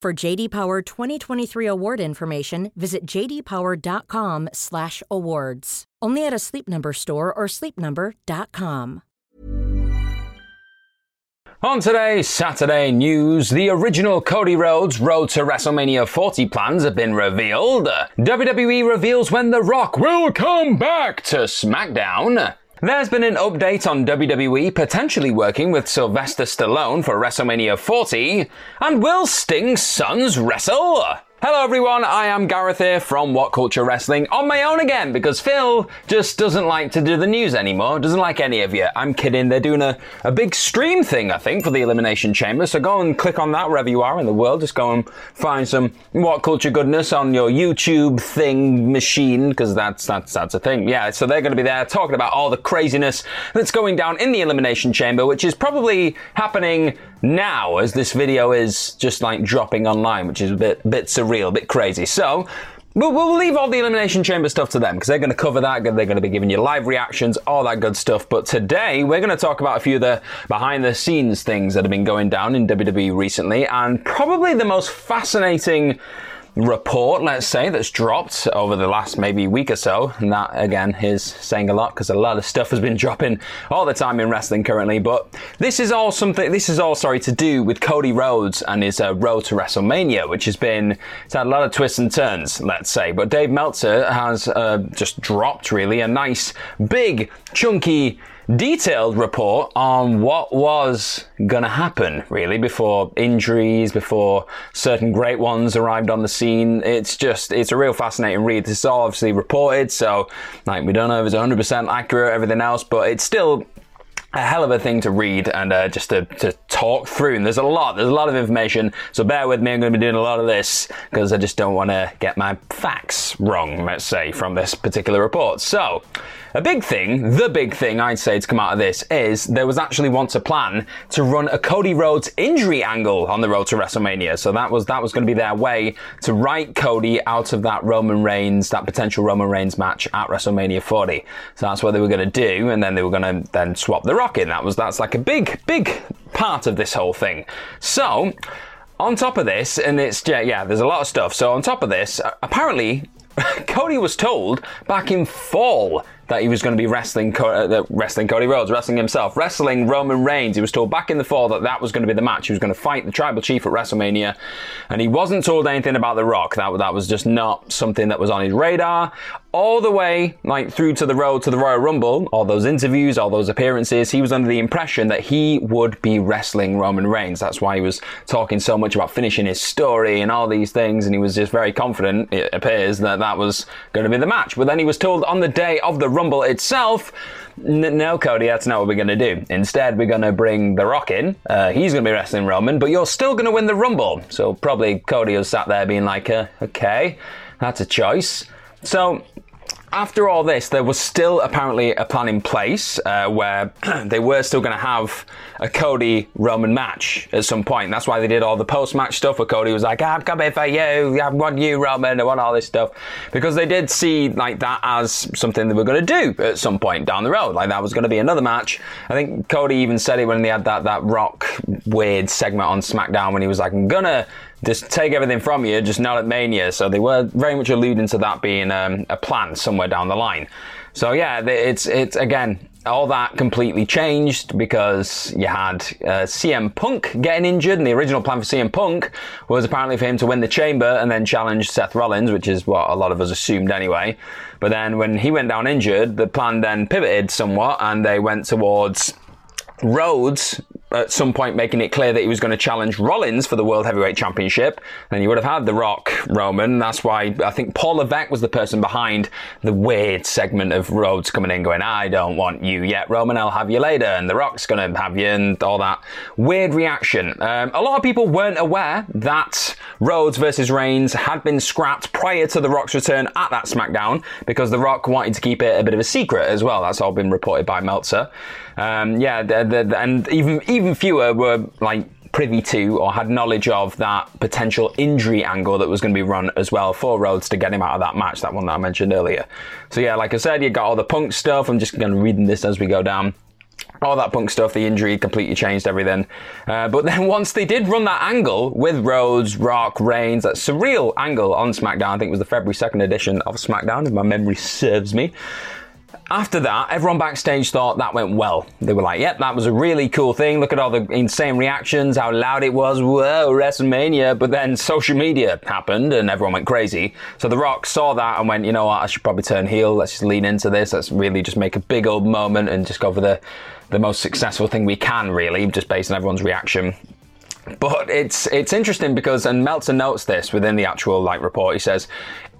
For JD Power 2023 award information, visit jdpower.com/awards. Only at a Sleep Number store or sleepnumber.com. On today's Saturday news, the original Cody Rhodes Road to WrestleMania 40 plans have been revealed. WWE reveals when The Rock will come back to SmackDown. There's been an update on WWE potentially working with Sylvester Stallone for WrestleMania 40, and will Sting's sons wrestle? Hello everyone, I am Gareth here from What Culture Wrestling on my own again because Phil just doesn't like to do the news anymore, doesn't like any of you. I'm kidding, they're doing a, a big stream thing, I think, for the Elimination Chamber, so go and click on that wherever you are in the world. Just go and find some What Culture goodness on your YouTube thing machine because that's, that's, that's a thing. Yeah, so they're going to be there talking about all the craziness that's going down in the Elimination Chamber, which is probably happening now as this video is just like dropping online, which is a bit, bit surreal, a bit crazy. So, We'll, we'll leave all the Elimination Chamber stuff to them because they're going to cover that. They're going to be giving you live reactions, all that good stuff. But today, we're going to talk about a few of the behind the scenes things that have been going down in WWE recently and probably the most fascinating report, let's say, that's dropped over the last maybe week or so. And that, again, is saying a lot because a lot of stuff has been dropping all the time in wrestling currently. But this is all something, this is all, sorry, to do with Cody Rhodes and his uh, road to WrestleMania, which has been, it's had a lot of twists and turns, let's say. But Dave Meltzer has uh, just dropped, really, a nice, big, chunky, detailed report on what was going to happen, really, before injuries, before certain great ones arrived on the scene. It's just, it's a real fascinating read. This is all obviously reported, so, like, we don't know if it's 100% accurate, everything else, but it's still a hell of a thing to read and uh, just to, to talk through. And there's a lot, there's a lot of information. So bear with me. I'm going to be doing a lot of this because I just don't want to get my facts wrong, let's say, from this particular report. So a big thing, the big thing I'd say to come out of this is there was actually once a plan to run a Cody Rhodes injury angle on the road to WrestleMania. So that was that was going to be their way to write Cody out of that Roman Reigns, that potential Roman Reigns match at WrestleMania 40. So that's what they were going to do, and then they were going to then swap the Rock in. That was that's like a big big part of this whole thing. So. On top of this, and it's yeah, yeah, there's a lot of stuff. So on top of this, apparently Cody was told back in fall that he was going to be wrestling, uh, wrestling Cody Rhodes, wrestling himself, wrestling Roman Reigns. He was told back in the fall that that was going to be the match. He was going to fight the Tribal Chief at WrestleMania, and he wasn't told anything about The Rock. That that was just not something that was on his radar. All the way, like through to the road to the Royal Rumble, all those interviews, all those appearances, he was under the impression that he would be wrestling Roman Reigns. That's why he was talking so much about finishing his story and all these things, and he was just very confident. It appears that that was going to be the match. But then he was told on the day of the Rumble itself, no, Cody, that's not what we're going to do. Instead, we're going to bring The Rock in. Uh, he's going to be wrestling Roman, but you're still going to win the Rumble. So probably Cody was sat there being like, uh, okay, that's a choice. So after all this, there was still apparently a plan in place uh, where they were still going to have a Cody Roman match at some point. That's why they did all the post match stuff where Cody was like, I'm coming for you, I want you, Roman, I want all this stuff. Because they did see like that as something they were going to do at some point down the road. Like that was going to be another match. I think Cody even said it when they had that, that rock weird segment on SmackDown when he was like, I'm going to just take everything from you, just not at Mania. So they were very much alluding to that being um, a plan somewhere down the line. So yeah, it's it's again all that completely changed because you had uh, CM Punk getting injured, and the original plan for CM Punk was apparently for him to win the Chamber and then challenge Seth Rollins, which is what a lot of us assumed anyway. But then when he went down injured, the plan then pivoted somewhat, and they went towards Rhodes at some point making it clear that he was going to challenge Rollins for the World Heavyweight Championship, then you would have had The Rock Roman. That's why I think Paul Levesque was the person behind the weird segment of Rhodes coming in going, I don't want you yet, Roman, I'll have you later, and The Rock's going to have you, and all that weird reaction. Um, a lot of people weren't aware that Rhodes versus Reigns had been scrapped prior to The Rock's return at that SmackDown because The Rock wanted to keep it a bit of a secret as well. That's all been reported by Meltzer. Um, yeah, the, the, and even even fewer were like privy to or had knowledge of that potential injury angle that was going to be run as well for Rhodes to get him out of that match, that one that I mentioned earlier. So yeah, like I said, you got all the punk stuff. I'm just going to read this as we go down all that punk stuff, the injury completely changed everything. Uh, but then once they did run that angle with Rhodes, Rock, Reigns, that surreal angle on SmackDown, I think it was the February 2nd edition of SmackDown, if my memory serves me. After that, everyone backstage thought that went well. They were like, yep, that was a really cool thing. Look at all the insane reactions, how loud it was. Whoa, WrestleMania. But then social media happened and everyone went crazy. So The Rock saw that and went, you know what, I should probably turn heel. Let's just lean into this. Let's really just make a big old moment and just go for the, the most successful thing we can, really, just based on everyone's reaction. But it's it's interesting because and Meltzer notes this within the actual like report. He says,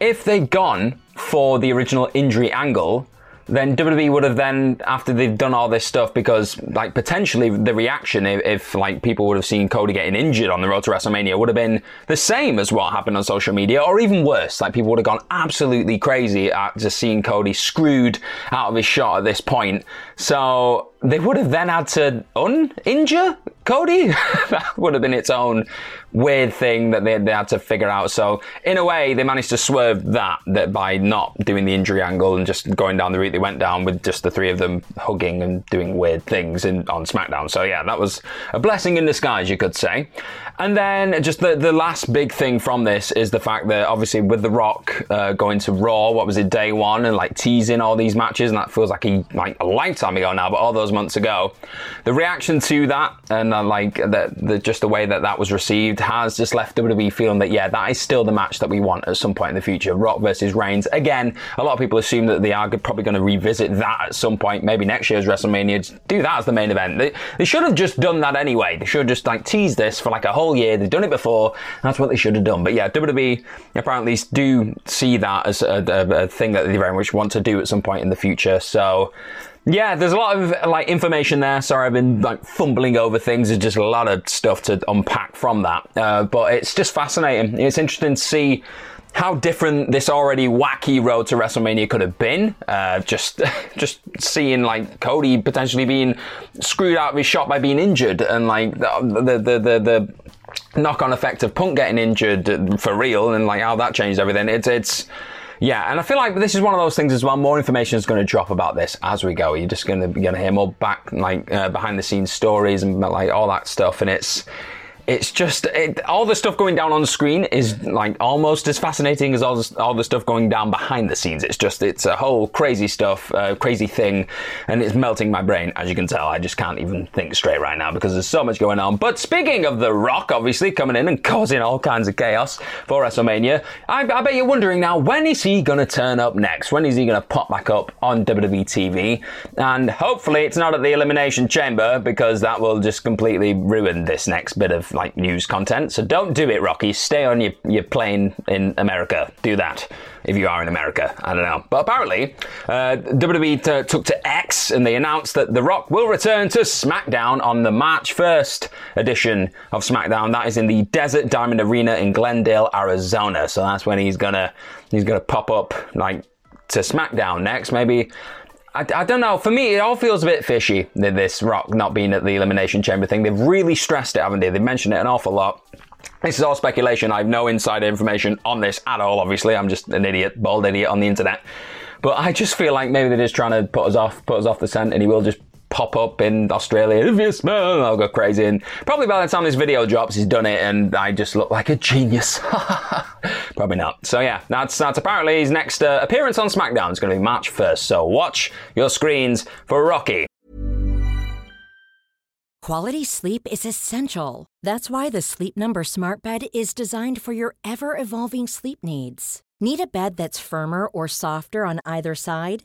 if they'd gone for the original injury angle, then WWE would have then, after they've done all this stuff, because like potentially the reaction if, if, like people would have seen Cody getting injured on the road to WrestleMania would have been the same as what happened on social media, or even worse. Like people would have gone absolutely crazy at just seeing Cody screwed out of his shot at this point. So they would have then had to un-injure Cody. that would have been its own weird thing that they, they, had to figure out. So in a way, they managed to swerve that that by not doing the injury angle and just going down the route they went down with just the three of them hugging and doing weird things in, on SmackDown. So yeah, that was a blessing in disguise, you could say. And then just the, the last big thing from this is the fact that obviously with The Rock uh, going to Raw, what was it, day one, and like teasing all these matches, and that feels like a, like a lifetime ago now, but all those months ago, the reaction to that and uh, like the, the, just the way that that was received has just left WWE feeling that yeah, that is still the match that we want at some point in the future. Rock versus Reigns. Again, a lot of people assume that they are probably going to revisit that at some point, maybe next year's WrestleMania. Do that as the main event. They, they should have just done that anyway. They should have just like teased this for like a whole year. They've done it before. That's what they should have done. But yeah, WWE apparently do see that as a, a, a thing that they very much want to do at some point in the future. So yeah, there's a lot of like information there. Sorry, I've been like fumbling over things. There's just a lot of stuff to unpack from that. Uh, but it's just fascinating. It's interesting to see how different this already wacky road to WrestleMania could have been. Uh, just, just seeing like Cody potentially being screwed out of his shot by being injured, and like the the the, the, the knock-on effect of Punk getting injured for real, and like how that changed everything. It's it's. Yeah, and I feel like this is one of those things as well. More information is going to drop about this as we go. You're just going to going to hear more back, like uh, behind the scenes stories and like all that stuff, and it's it's just it, all the stuff going down on screen is like almost as fascinating as all the, all the stuff going down behind the scenes. It's just it's a whole crazy stuff, uh, crazy thing, and it's melting my brain. As you can tell, I just can't even think straight right now because there's so much going on. But speaking of The Rock, obviously coming in and causing all kinds of chaos for WrestleMania, I, I bet you're wondering now when is he going to turn up next? When is he going to pop back up on WWE TV? And hopefully it's not at the Elimination Chamber because that will just completely ruin this next bit of like news content. So don't do it, Rocky. Stay on your, your plane in America. Do that if you are in America. I don't know. But apparently, uh, WWE t- took to X and they announced that The Rock will return to SmackDown on the March 1st edition of SmackDown. That is in the Desert Diamond Arena in Glendale, Arizona. So that's when he's gonna he's gonna pop up like to SmackDown next. Maybe I, I, don't know. For me, it all feels a bit fishy, this Rock not being at the Elimination Chamber thing. They've really stressed it, haven't they? They've mentioned it an awful lot. This is all speculation. I have no insider information on this at all, obviously. I'm just an idiot, bald idiot on the internet. But I just feel like maybe they're just trying to put us off, put us off the scent, and he will just pop up in Australia. If you smell, I'll go crazy. And probably by the time this video drops, he's done it, and I just look like a genius. Probably not. So yeah, that's that's apparently his next uh, appearance on SmackDown is going to be March 1st. So watch your screens for Rocky. Quality sleep is essential. That's why the Sleep Number Smart Bed is designed for your ever evolving sleep needs. Need a bed that's firmer or softer on either side?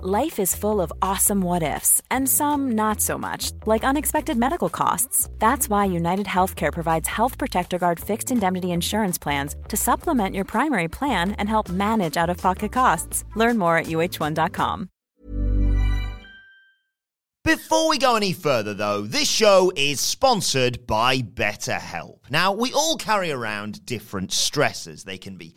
Life is full of awesome what ifs, and some not so much, like unexpected medical costs. That's why United Healthcare provides Health Protector Guard fixed indemnity insurance plans to supplement your primary plan and help manage out of pocket costs. Learn more at uh1.com. Before we go any further, though, this show is sponsored by BetterHelp. Now, we all carry around different stresses. They can be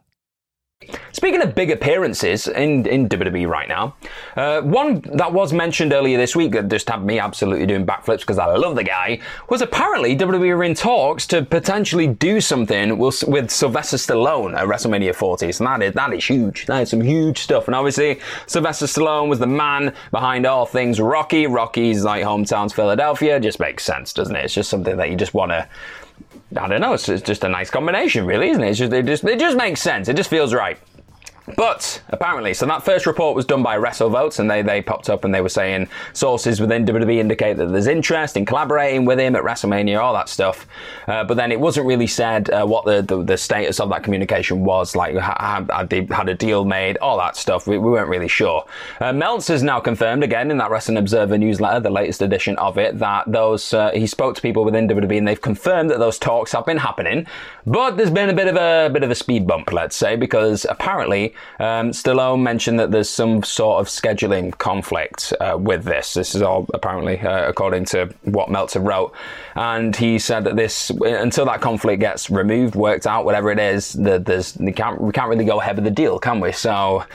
Speaking of big appearances in, in WWE right now, uh, one that was mentioned earlier this week that just had me absolutely doing backflips because I love the guy was apparently WWE are in talks to potentially do something with, with Sylvester Stallone at WrestleMania 40. So that is, that is huge. That is some huge stuff. And obviously, Sylvester Stallone was the man behind all things Rocky. Rocky's like hometown's Philadelphia. Just makes sense, doesn't it? It's just something that you just want to I don't know. It's, just a nice combination, really, isn't it? Just, it just it just makes sense. It just feels right. But apparently, so that first report was done by WrestleVotes, and they, they popped up and they were saying sources within WWE indicate that there's interest in collaborating with him at WrestleMania, all that stuff. Uh, but then it wasn't really said uh, what the, the, the status of that communication was, like had, had a deal made, all that stuff. We, we weren't really sure. Uh, Meltzer's now confirmed again in that Wrestling Observer newsletter, the latest edition of it, that those uh, he spoke to people within WWE and they've confirmed that those talks have been happening. But there's been a bit of a bit of a speed bump, let's say, because apparently um, Stallone mentioned that there's some sort of scheduling conflict uh, with this. This is all apparently uh, according to what Meltzer wrote, and he said that this until that conflict gets removed, worked out, whatever it is, that there's we can't we can't really go ahead with the deal, can we? So.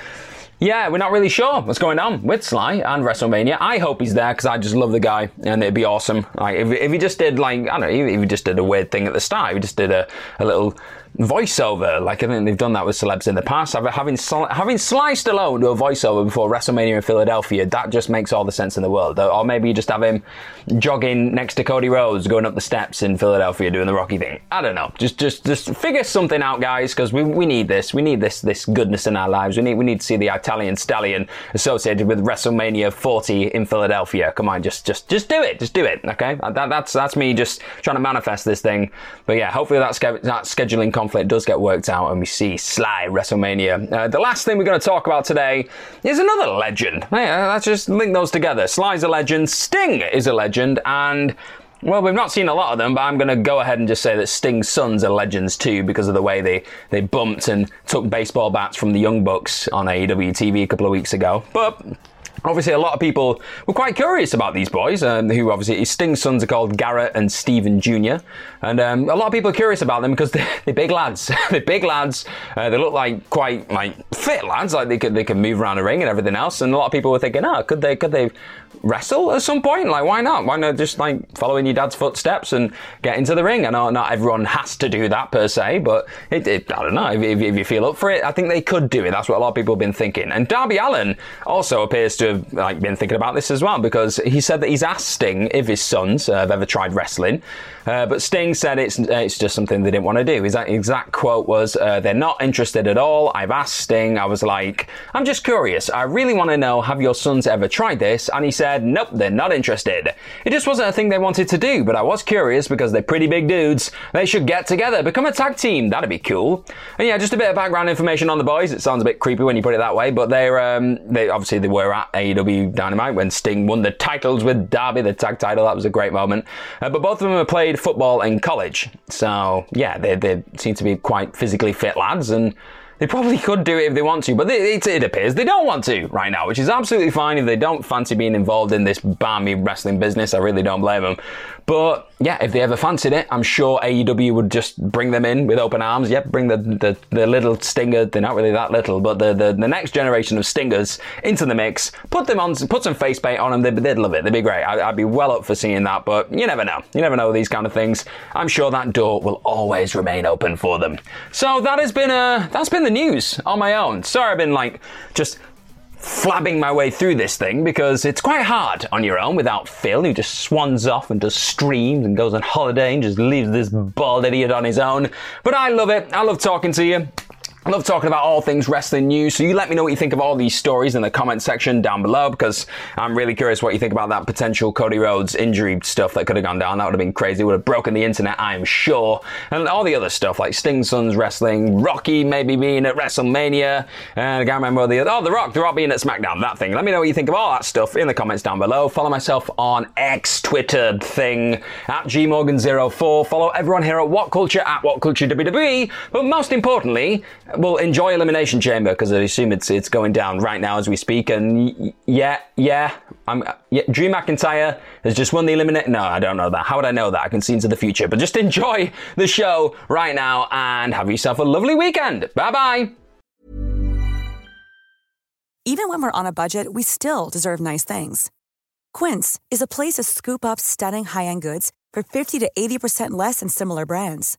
Yeah, we're not really sure what's going on with Sly and WrestleMania. I hope he's there because I just love the guy and it'd be awesome. Like if, if he just did like I don't know, if he just did a weird thing at the start, if he just did a, a little voiceover. Like I think they've done that with celebs in the past. Having having Sly Stallone to a voiceover before WrestleMania in Philadelphia, that just makes all the sense in the world. Or maybe you just have him jogging next to Cody Rhodes, going up the steps in Philadelphia, doing the Rocky thing. I don't know. Just just just figure something out, guys, because we, we need this. We need this this goodness in our lives. We need we need to see the Italian stallion associated with WrestleMania 40 in Philadelphia. Come on, just just just do it. Just do it. Okay, that, that's that's me just trying to manifest this thing. But yeah, hopefully that that scheduling conflict does get worked out and we see Sly WrestleMania. Uh, the last thing we're going to talk about today is another legend. Yeah, let's just link those together. Sly's a legend, Sting is a legend, and well, we've not seen a lot of them, but I'm going to go ahead and just say that Sting's sons are legends too because of the way they, they bumped and took baseball bats from the Young Bucks on AEW TV a couple of weeks ago. But Obviously, a lot of people were quite curious about these boys, um, who obviously Sting's sons are called Garrett and Steven Jr. And um, a lot of people are curious about them because they're, they're big lads. they're big lads. Uh, they look like quite like fit lads, like they could they can move around a ring and everything else. And a lot of people were thinking, oh, could they could they wrestle at some point? Like, why not? Why not just like follow in your dad's footsteps and get into the ring? I know not everyone has to do that per se, but it, it, I don't know if, if, you feel up for it. I think they could do it. That's what a lot of people have been thinking. And Darby Allin also appears to have have like been thinking about this as well because he said that he's asked Sting if his sons uh, have ever tried wrestling, uh, but Sting said it's it's just something they didn't want to do. His exact quote was, uh, "They're not interested at all." I've asked Sting. I was like, "I'm just curious. I really want to know. Have your sons ever tried this?" And he said, "Nope, they're not interested. It just wasn't a thing they wanted to do, but I was curious because they're pretty big dudes. They should get together, become a tag team. That'd be cool." And yeah, just a bit of background information on the boys. It sounds a bit creepy when you put it that way, but they're um, they obviously they were at AEW Dynamite when Sting won the titles with Darby, the tag title. That was a great moment. Uh, but both of them have played football in college, so yeah, they they seem to be quite physically fit lads and. They probably could do it if they want to, but it, it, appears they don't want to right now, which is absolutely fine if they don't fancy being involved in this barmy wrestling business. I really don't blame them. But yeah, if they ever fancied it, I'm sure AEW would just bring them in with open arms. Yep, bring the, the, the little stinger, they're not really that little, but the, the, the, next generation of stingers into the mix, put them on, put some face paint on them, they'd, they'd love it, they'd be great. I, would be well up for seeing that, but you never know. You never know these kind of things. I'm sure that door will always remain open for them. So that has been, uh, that's been the news on my own. Sorry I've been like, just flabbing my way through this thing because it's quite hard on your own without Phil, who just swans off and does streams and goes on holiday and just leaves this bald idiot on his own. But I love it. I love talking to you. I love talking about all things wrestling news, so you let me know what you think of all these stories in the comment section down below because I'm really curious what you think about that potential Cody Rhodes injury stuff that could have gone down. That would have been crazy, would have broken the internet, I'm sure. And all the other stuff like Sting Sons Wrestling, Rocky maybe being at WrestleMania, and I can't remember the other. Oh, The Rock, The Rock being at SmackDown, that thing. Let me know what you think of all that stuff in the comments down below. Follow myself on X, Twitter thing, at gmorgan04. Follow everyone here at What Culture, at What Culture WWE. But most importantly, well, enjoy Elimination Chamber because I assume it's it's going down right now as we speak. And yeah, yeah, I'm yeah, Drew McIntyre has just won the eliminate. No, I don't know that. How would I know that? I can see into the future. But just enjoy the show right now and have yourself a lovely weekend. Bye bye. Even when we're on a budget, we still deserve nice things. Quince is a place to scoop up stunning high end goods for fifty to eighty percent less than similar brands.